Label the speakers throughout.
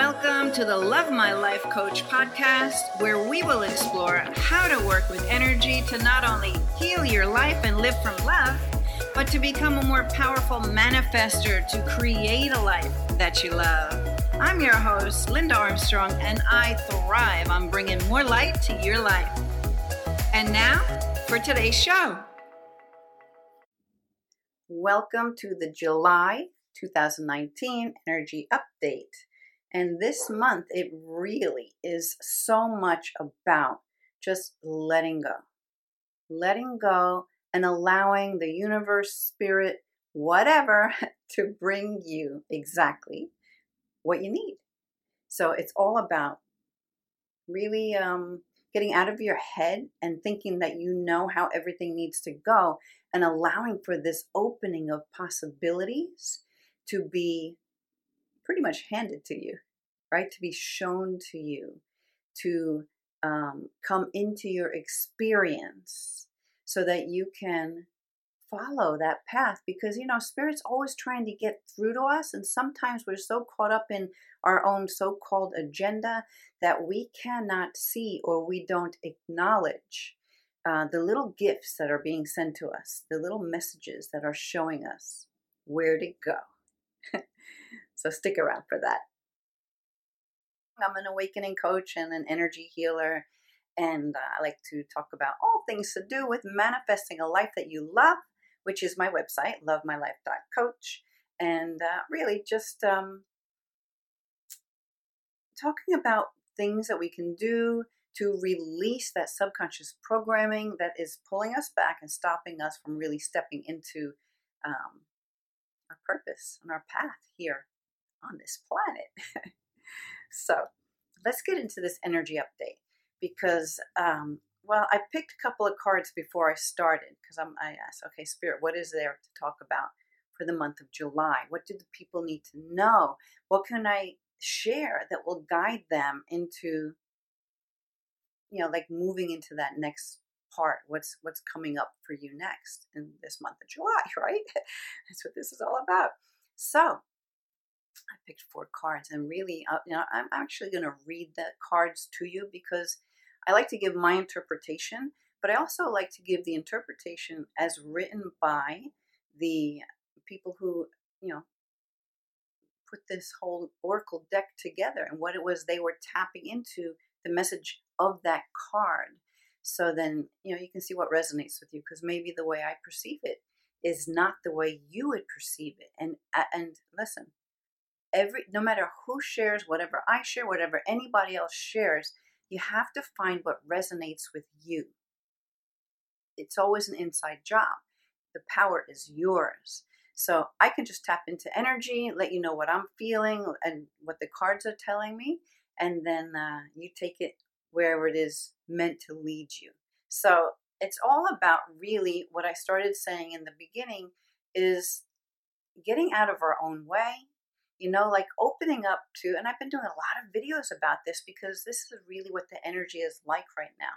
Speaker 1: Welcome to the Love My Life Coach podcast, where we will explore how to work with energy to not only heal your life and live from love, but to become a more powerful manifester to create a life that you love. I'm your host, Linda Armstrong, and I thrive on bringing more light to your life. And now for today's show. Welcome to the July 2019 Energy Update. And this month, it really is so much about just letting go. Letting go and allowing the universe, spirit, whatever, to bring you exactly what you need. So it's all about really um, getting out of your head and thinking that you know how everything needs to go and allowing for this opening of possibilities to be pretty much handed to you, right? To be shown to you, to um, come into your experience so that you can follow that path because you know spirit's always trying to get through to us and sometimes we're so caught up in our own so-called agenda that we cannot see or we don't acknowledge uh, the little gifts that are being sent to us the little messages that are showing us where to go so stick around for that i'm an awakening coach and an energy healer and uh, I like to talk about all things to do with manifesting a life that you love which is my website, lovemylife.coach. And uh, really just um, talking about things that we can do to release that subconscious programming that is pulling us back and stopping us from really stepping into um, our purpose and our path here on this planet. so let's get into this energy update because um, well, I picked a couple of cards before I started because I'm. I asked, okay, Spirit, what is there to talk about for the month of July? What do the people need to know? What can I share that will guide them into, you know, like moving into that next part? What's what's coming up for you next in this month of July? Right? That's what this is all about. So I picked four cards, and really, uh, you know, I'm actually going to read the cards to you because I like to give my interpretation, but I also like to give the interpretation as written by the people who, you know, put this whole oracle deck together and what it was they were tapping into the message of that card. So then, you know, you can see what resonates with you because maybe the way I perceive it is not the way you would perceive it. And uh, and listen, every no matter who shares whatever I share, whatever anybody else shares, you have to find what resonates with you. It's always an inside job. The power is yours. So I can just tap into energy, let you know what I'm feeling and what the cards are telling me, and then uh, you take it wherever it is meant to lead you. So it's all about really what I started saying in the beginning is getting out of our own way, you know, like opening up to, and I've been doing a lot of videos about this because this is really what the energy is like right now.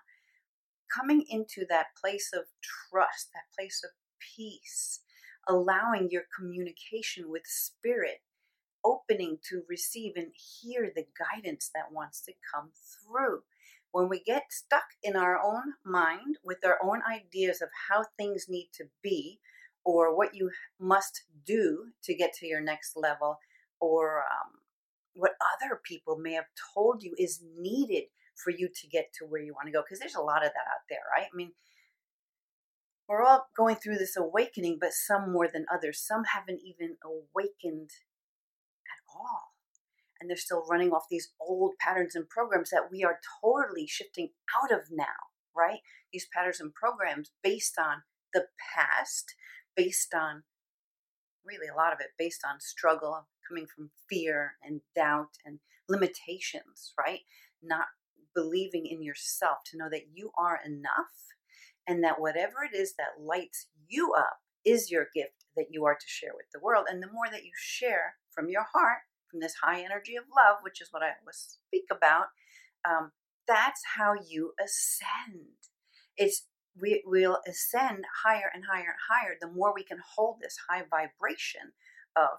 Speaker 1: Coming into that place of trust, that place of peace, allowing your communication with spirit, opening to receive and hear the guidance that wants to come through. When we get stuck in our own mind with our own ideas of how things need to be or what you must do to get to your next level, or um, what other people may have told you is needed for you to get to where you want to go. Because there's a lot of that out there, right? I mean, we're all going through this awakening, but some more than others. Some haven't even awakened at all. And they're still running off these old patterns and programs that we are totally shifting out of now, right? These patterns and programs based on the past, based on really a lot of it based on struggle, coming from fear and doubt and limitations, right? Not believing in yourself to know that you are enough and that whatever it is that lights you up is your gift that you are to share with the world. And the more that you share from your heart, from this high energy of love, which is what I always speak about, um, that's how you ascend. It's we will ascend higher and higher and higher the more we can hold this high vibration of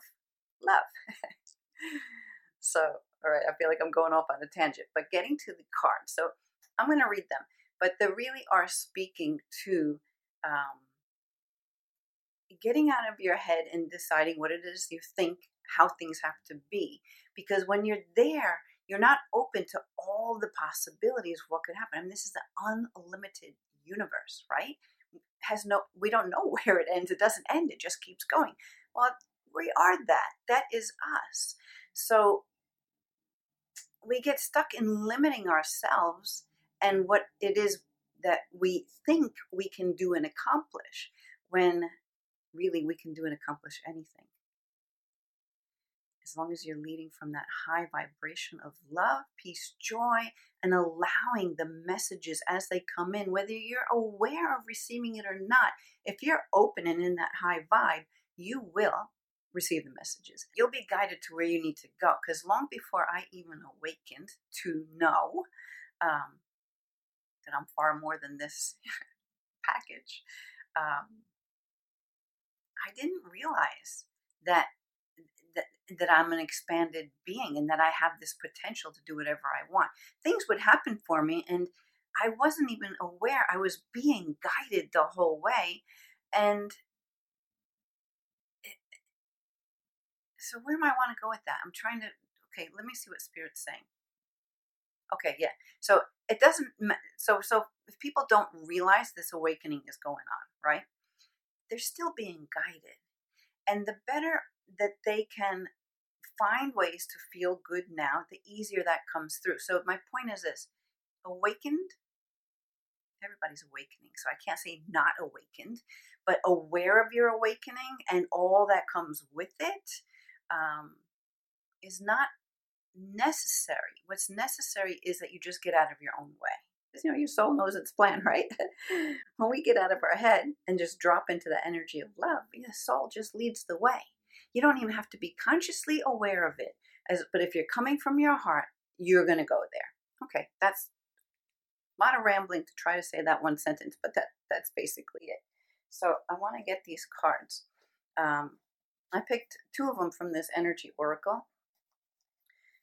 Speaker 1: love. so All right, I feel like I'm going off on a tangent, but getting to the cards. So I'm going to read them, but they really are speaking to um, getting out of your head and deciding what it is you think, how things have to be. Because when you're there, you're not open to all the possibilities of what could happen. I mean, this is the unlimited universe, right? Has no, we don't know where it ends. It doesn't end. It just keeps going. Well, we are that. That is us. So we get stuck in limiting ourselves and what it is that we think we can do and accomplish when really we can do and accomplish anything. As long as you're leading from that high vibration of love, peace, joy, and allowing the messages as they come in, whether you're aware of receiving it or not, if you're open and in that high vibe, you will receive the messages. You'll be guided to where you need to go. Because long before I even awakened to know um, that I'm far more than this package, um, I didn't realize that, that I'm an expanded being and that I have this potential to do whatever I want. Things would happen for me, and I wasn't even aware. I was being guided the whole way, and so where do I want to go with that? I'm trying to. Okay, let me see what Spirit's saying. Okay, yeah. So it doesn't. So so if people don't realize this awakening is going on, right? they're still being guided. And the better that they can find ways to feel good now, the easier that comes through. So, my point is this awakened, everybody's awakening. So, I can't say not awakened, but aware of your awakening and all that comes with it um, is not necessary. What's necessary is that you just get out of your own way you know your soul knows its plan right when we get out of our head and just drop into the energy of love the soul just leads the way you don't even have to be consciously aware of it as but if you're coming from your heart you're going to go there okay that's a lot of rambling to try to say that one sentence but that that's basically it so i want to get these cards um, i picked two of them from this energy oracle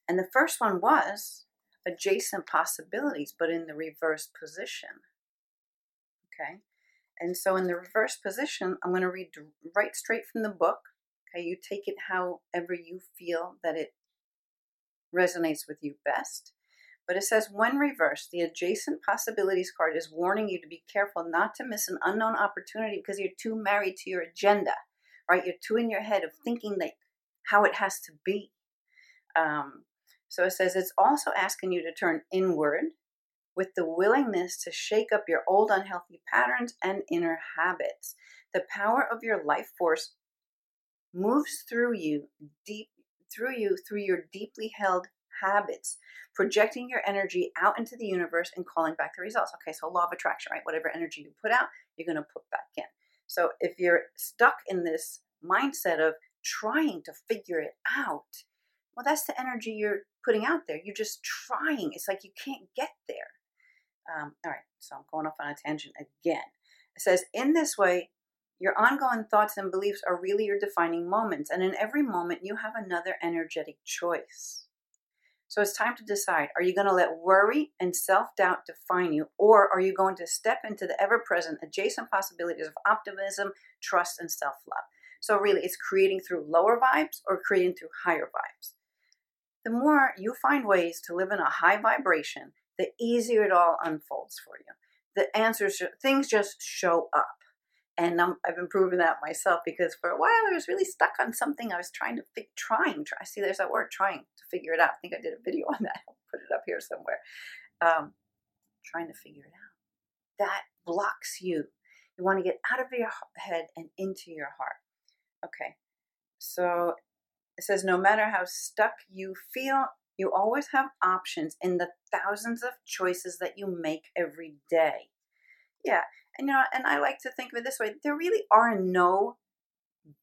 Speaker 1: and the first one was adjacent possibilities, but in the reverse position. Okay? And so in the reverse position, I'm going to read right straight from the book. Okay, you take it however you feel that it resonates with you best. But it says, when reversed, the adjacent possibilities card is warning you to be careful not to miss an unknown opportunity because you're too married to your agenda, right? You're too in your head of thinking that how it has to be. Um, so it says it's also asking you to turn inward with the willingness to shake up your old unhealthy patterns and inner habits. The power of your life force moves through you deep through you through your deeply held habits, projecting your energy out into the universe and calling back the results. Okay, so law of attraction, right? Whatever energy you put out, you're going to put back in. So if you're stuck in this mindset of trying to figure it out, well, that's the energy you're putting out there. You're just trying. It's like you can't get there. Um, all right, so I'm going off on a tangent again. It says, in this way, your ongoing thoughts and beliefs are really your defining moments, and in every moment, you have another energetic choice. So it's time to decide are you going to let worry and self doubt define you, or are you going to step into the ever present adjacent possibilities of optimism, trust, and self love? So, really, it's creating through lower vibes or creating through higher vibes the more you find ways to live in a high vibration, the easier it all unfolds for you. The answers, things just show up. And um, I've been proving that myself because for a while I was really stuck on something I was trying to fi- trying. Try, see, there's that word, trying to figure it out. I think I did a video on that. I'll put it up here somewhere. Um, trying to figure it out. That blocks you. You want to get out of your head and into your heart. Okay. So it says, no matter how stuck you feel, you always have options in the thousands of choices that you make every day. Yeah. And you know, and I like to think of it this way there really are no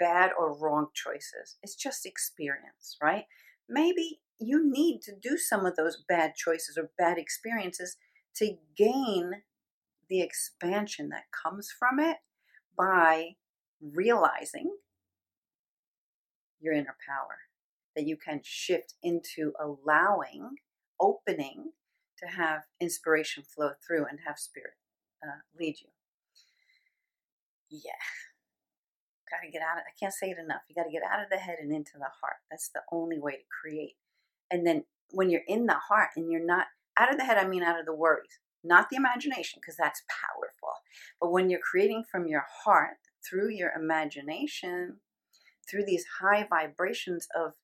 Speaker 1: bad or wrong choices. It's just experience, right? Maybe you need to do some of those bad choices or bad experiences to gain the expansion that comes from it by realizing your inner power. that you can shift into allowing, opening to have inspiration flow through and have spirit uh, lead you. Yeah. Got to get out of, I can't say it enough. You got to get out of the head and into the heart. That's the only way to create. And then when you're in the heart and you're not out of the head, I mean out of the worries, not the imagination, because that's powerful. But when you're creating from your heart through your imagination, through these high vibrations of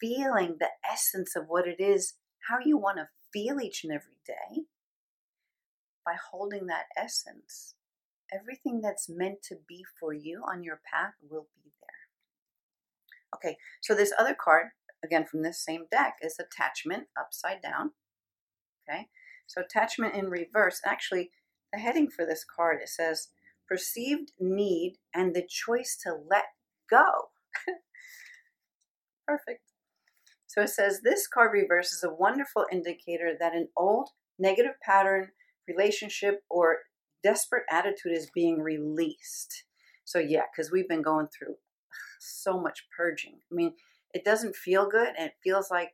Speaker 1: feeling the essence of what it is, how you want to feel each and every day, by holding that essence, everything that's meant to be for you on your path will be there. Okay, so this other card, again from this same deck, is attachment upside down. Okay, so attachment in reverse. Actually, the heading for this card it says perceived need and the choice to let go. Perfect. So it says this card reverse is a wonderful indicator that an old negative pattern, relationship, or desperate attitude is being released. So, yeah, because we've been going through so much purging. I mean, it doesn't feel good, and it feels like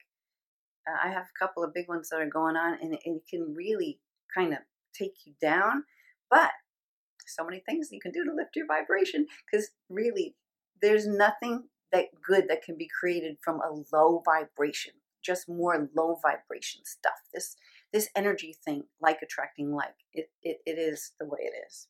Speaker 1: uh, I have a couple of big ones that are going on, and it, it can really kind of take you down. But so many things you can do to lift your vibration because really, there's nothing that good that can be created from a low vibration just more low vibration stuff this this energy thing like attracting like it, it, it is the way it is.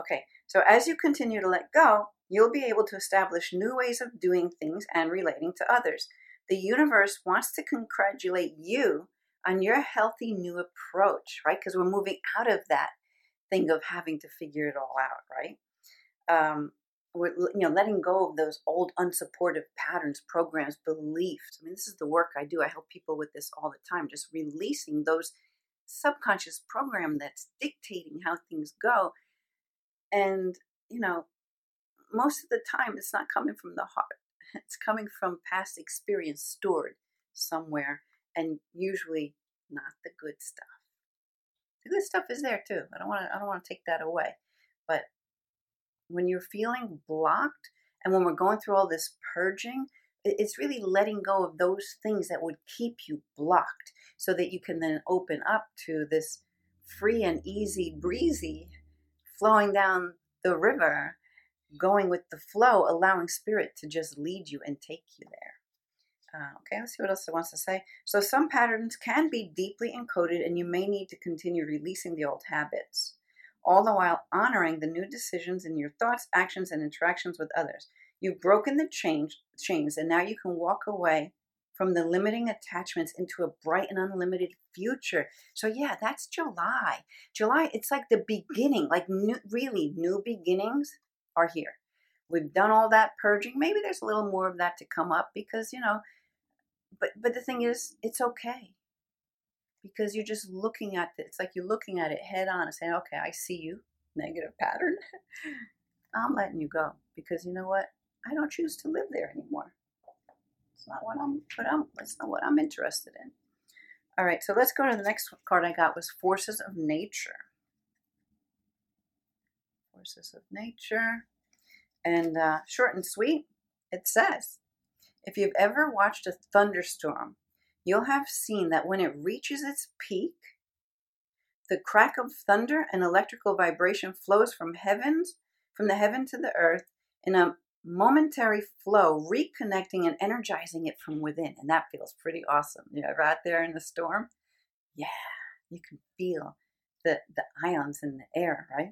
Speaker 1: Okay so as you continue to let go you'll be able to establish new ways of doing things and relating to others. The universe wants to congratulate you on your healthy new approach right? Because we're moving out of that thing of having to figure it all out right? Um, we're you know letting go of those old unsupportive patterns programs beliefs. I mean this is the work i do. I help people with this all the time just releasing those subconscious program that's dictating how things go. And you know most of the time it's not coming from the heart. It's coming from past experience stored somewhere and usually not the good stuff. The good stuff is there too. I don't want to i don't want to take that away. But when you're feeling blocked and when we're going through all this purging, it's really letting go of those things that would keep you blocked so that you can then open up to this free and easy, breezy flowing down the river, going with the flow, allowing spirit to just lead you and take you there. Uh, okay, let's see what else it wants to say. So, some patterns can be deeply encoded, and you may need to continue releasing the old habits all the while honoring the new decisions in your thoughts, actions, and interactions with others. You've broken the change, chains, and now you can walk away from the limiting attachments into a bright and unlimited future. So yeah, that's July. July, it's like the beginning, like new, really new beginnings are here. We've done all that purging. Maybe there's a little more of that to come up because, you know, but but the thing is, it's okay because you're just looking at it. It's like you're looking at it head on and saying, okay, I see you, negative pattern. I'm letting you go because you know what? I don't choose to live there anymore. It's not what I'm, but I'm, it's not what I'm interested in. All right, so let's go to the next card I got was Forces of Nature. Forces of Nature. And uh, short and sweet, it says, if you've ever watched a thunderstorm you'll have seen that when it reaches its peak, the crack of thunder and electrical vibration flows from heavens, from the heaven to the earth in a momentary flow, reconnecting and energizing it from within. And that feels pretty awesome. You know, right there in the storm. Yeah, you can feel the, the ions in the air, right?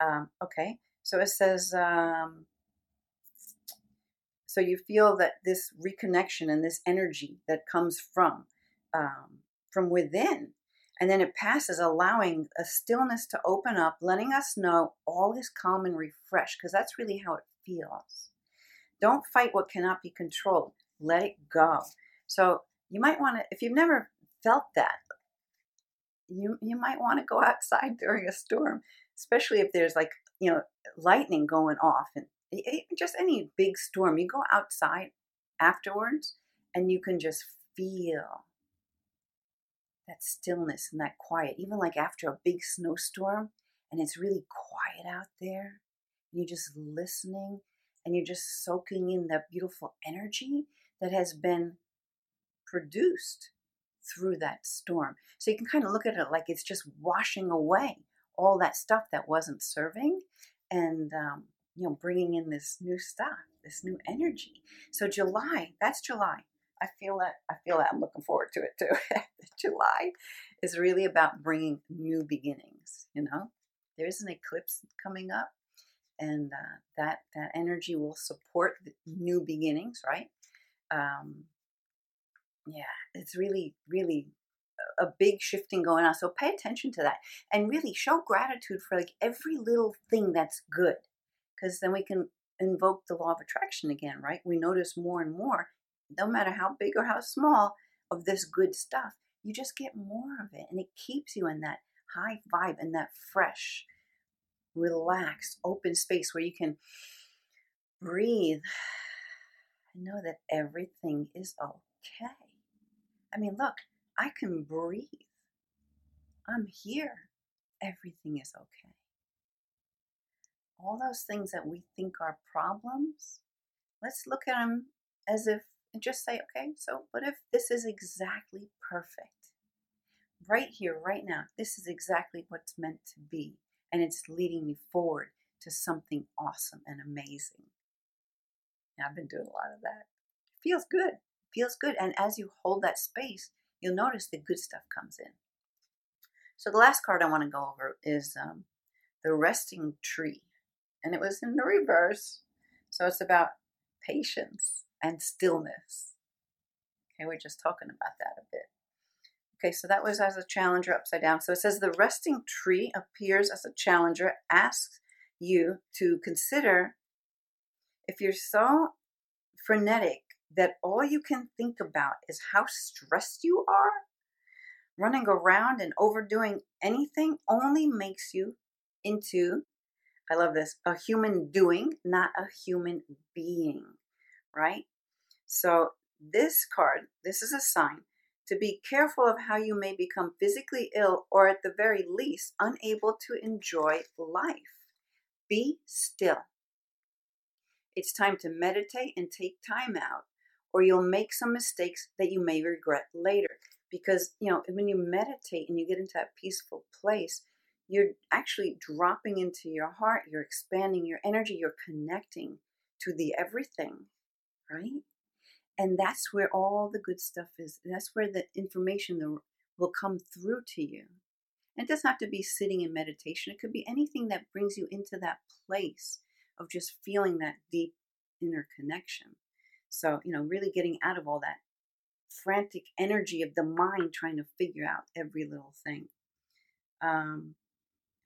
Speaker 1: Um, okay, so it says, um, so you feel that this reconnection and this energy that comes from um, from within, and then it passes, allowing a stillness to open up, letting us know all is calm and refreshed, because that's really how it feels. Don't fight what cannot be controlled. Let it go. So you might want to, if you've never felt that, you you might want to go outside during a storm, especially if there's like you know lightning going off and just any big storm, you go outside afterwards and you can just feel that stillness and that quiet, even like after a big snowstorm and it's really quiet out there, you're just listening and you're just soaking in that beautiful energy. that has been produced through that storm. So you can kind of look at it like it's just washing away all that stuff that wasn't serving and, um, you know, bringing in this new stuff, this new energy. So July, that's July. I feel that. I feel that. I'm looking forward to it too. July is really about bringing new beginnings. You know, there's an eclipse coming up, and uh, that that energy will support new beginnings. Right? Um, yeah, it's really, really a big shifting going on. So pay attention to that and really show gratitude for like every little thing that's good, because then we can invoke the law of attraction again. Right? We notice more and more no matter how big or how small, of this good stuff, you just get more of it. And it keeps you in that high vibe and that fresh, relaxed, open space where you can breathe and know that everything is okay. I mean, look, I can breathe. I'm here. Everything is okay. All those things that we think are problems, let's look at them as if and just say, okay, so what if this is exactly perfect? Right here, right now, this is exactly what's meant to be. And it's leading me forward to something awesome and amazing. I've been doing a lot of that. It feels good. It feels good. And as you hold that space, you'll notice the good stuff comes in. So the last card I want to go over is um, the resting tree. And it was in the reverse. So it's about patience and stillness. Okay, we're just talking about that a bit. Okay, so that was as a challenger upside down. So it says the resting tree appears as a challenger, asks you to consider if you're so frenetic that all you can think about is how stressed you are, running around and overdoing anything only makes you into, I love this, a human doing, not a human being right? So, this card, this is a sign to be careful of how you may become physically ill or at the very least unable to enjoy life. Be still. It's time to meditate and take time out, or you'll make some mistakes that you may regret later. Because, you know, when you meditate and you get into that peaceful place, you're actually dropping into your heart, you're expanding your energy, you're connecting to the everything right? And that's where all the good stuff is. That's where the information will come through to you. And it doesn't have to be sitting in meditation, it could be anything that brings you into that place of just feeling that deep inner connection. So, you know, really getting out of all that frantic energy of the mind trying to figure out every little thing. Um,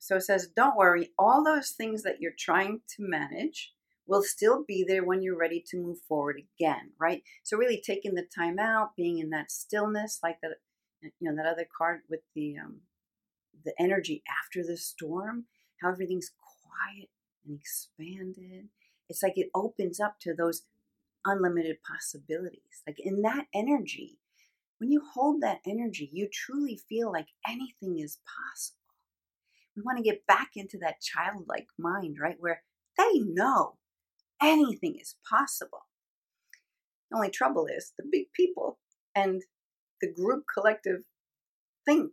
Speaker 1: so it says, don't worry, all those things that you're trying to manage will still be there when you're ready to move forward again, right? So really taking the time out, being in that stillness, like that, you know, that other card with the um, the energy after the storm, how everything's quiet and expanded. It's like it opens up to those unlimited possibilities. Like in that energy, when you hold that energy, you truly feel like anything is possible. We want to get back into that childlike mind, right? Where they know anything is possible. The only trouble is the big people and the group collective think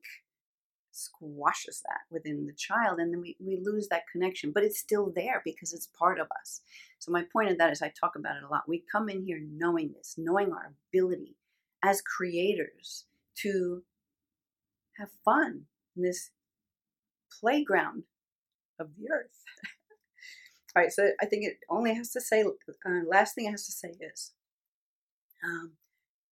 Speaker 1: squashes that within the child and then we, we lose that connection but it's still there because it's part of us so my point of that is i talk about it a lot we come in here knowing this knowing our ability as creators to have fun in this playground of the earth All right, so I think it only has to say, uh, last thing it has to say is, um,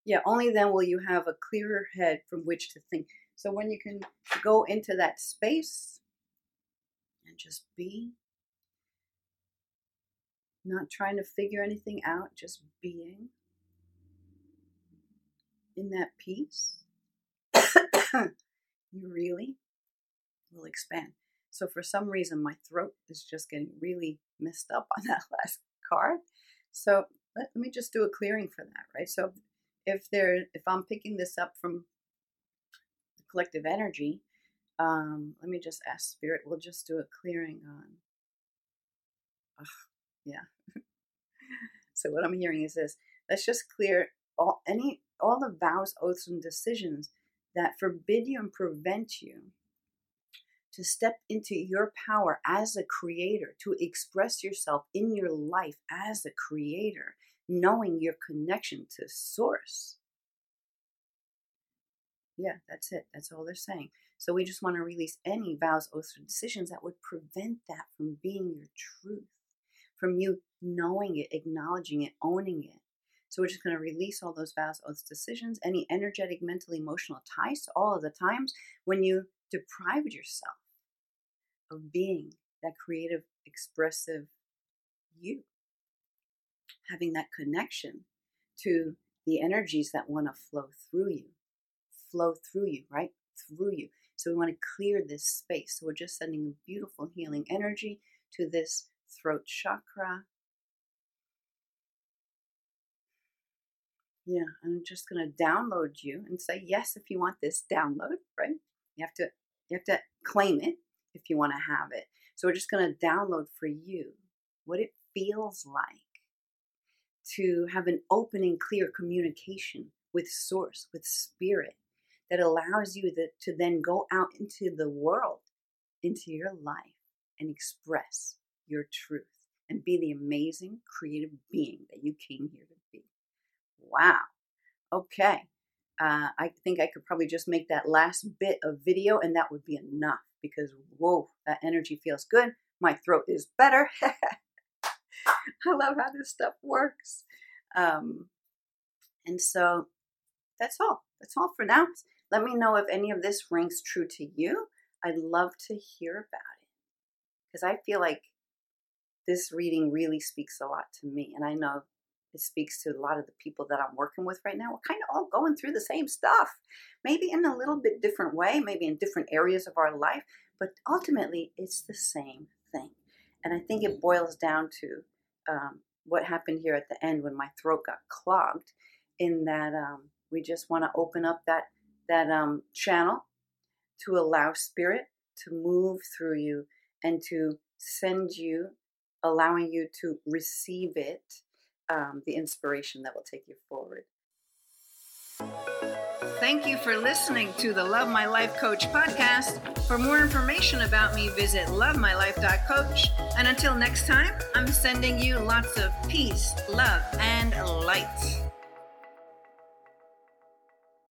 Speaker 1: yeah, only then will you have a clearer head from which to think. So when you can go into that space and just be, not trying to figure anything out, just being in that peace, you really will expand. So for some reason, my throat is just getting really messed up on that last card. So let, let me just do a clearing for that, right? So if there, if I'm picking this up from the collective energy, um, let me just ask Spirit. We'll just do a clearing on. Oh, yeah. so what I'm hearing is this: let's just clear all any all the vows, oaths, and decisions that forbid you and prevent you to step into your power as a creator, to express yourself in your life as a creator, knowing your connection to source. Yeah, that's it. That's all they're saying. So we just want to release any vows, oaths, or decisions that would prevent that from being your truth, from you knowing it, acknowledging it, owning it. So we're just going to release all those vows, oaths, decisions, any energetic, mental, emotional ties to all of the times when you deprived yourself of being that creative, expressive you, having that connection to the energies that want to flow through you, flow through you, right? Through you. So we want to clear this space. So we're just sending a beautiful healing energy to this throat chakra. Yeah, I'm just going to download you and say yes if you want this download, right? You have to you have to claim it if you want to have it. So we're just going to download for you what it feels like to have an open and clear communication with source, with spirit that allows you to then go out into the world, into your life and express your truth and be the amazing creative being that you came here to be. Wow. Okay. Uh, I think I could probably just make that last bit of video and that would be enough because, whoa, that energy feels good. My throat is better. I love how this stuff works. Um, and so that's all. That's all for now. Let me know if any of this rings true to you. I'd love to hear about it because I feel like this reading really speaks a lot to me. And I know it speaks to a lot of the people that I'm working with right now. We're kind of all going through the same stuff, maybe in a little bit different way, maybe in different areas of our life, but ultimately it's the same thing. And I think it boils down to um, what happened here at the end when my throat got clogged, in that um, we just want to open up that that um, channel to allow spirit to move through you and to send you, allowing you to receive it um, the inspiration that will take you forward. Thank you for listening to the Love My Life Coach podcast. For more information about me, visit lovemylife.coach. And until next time, I'm sending you lots of peace, love, and light.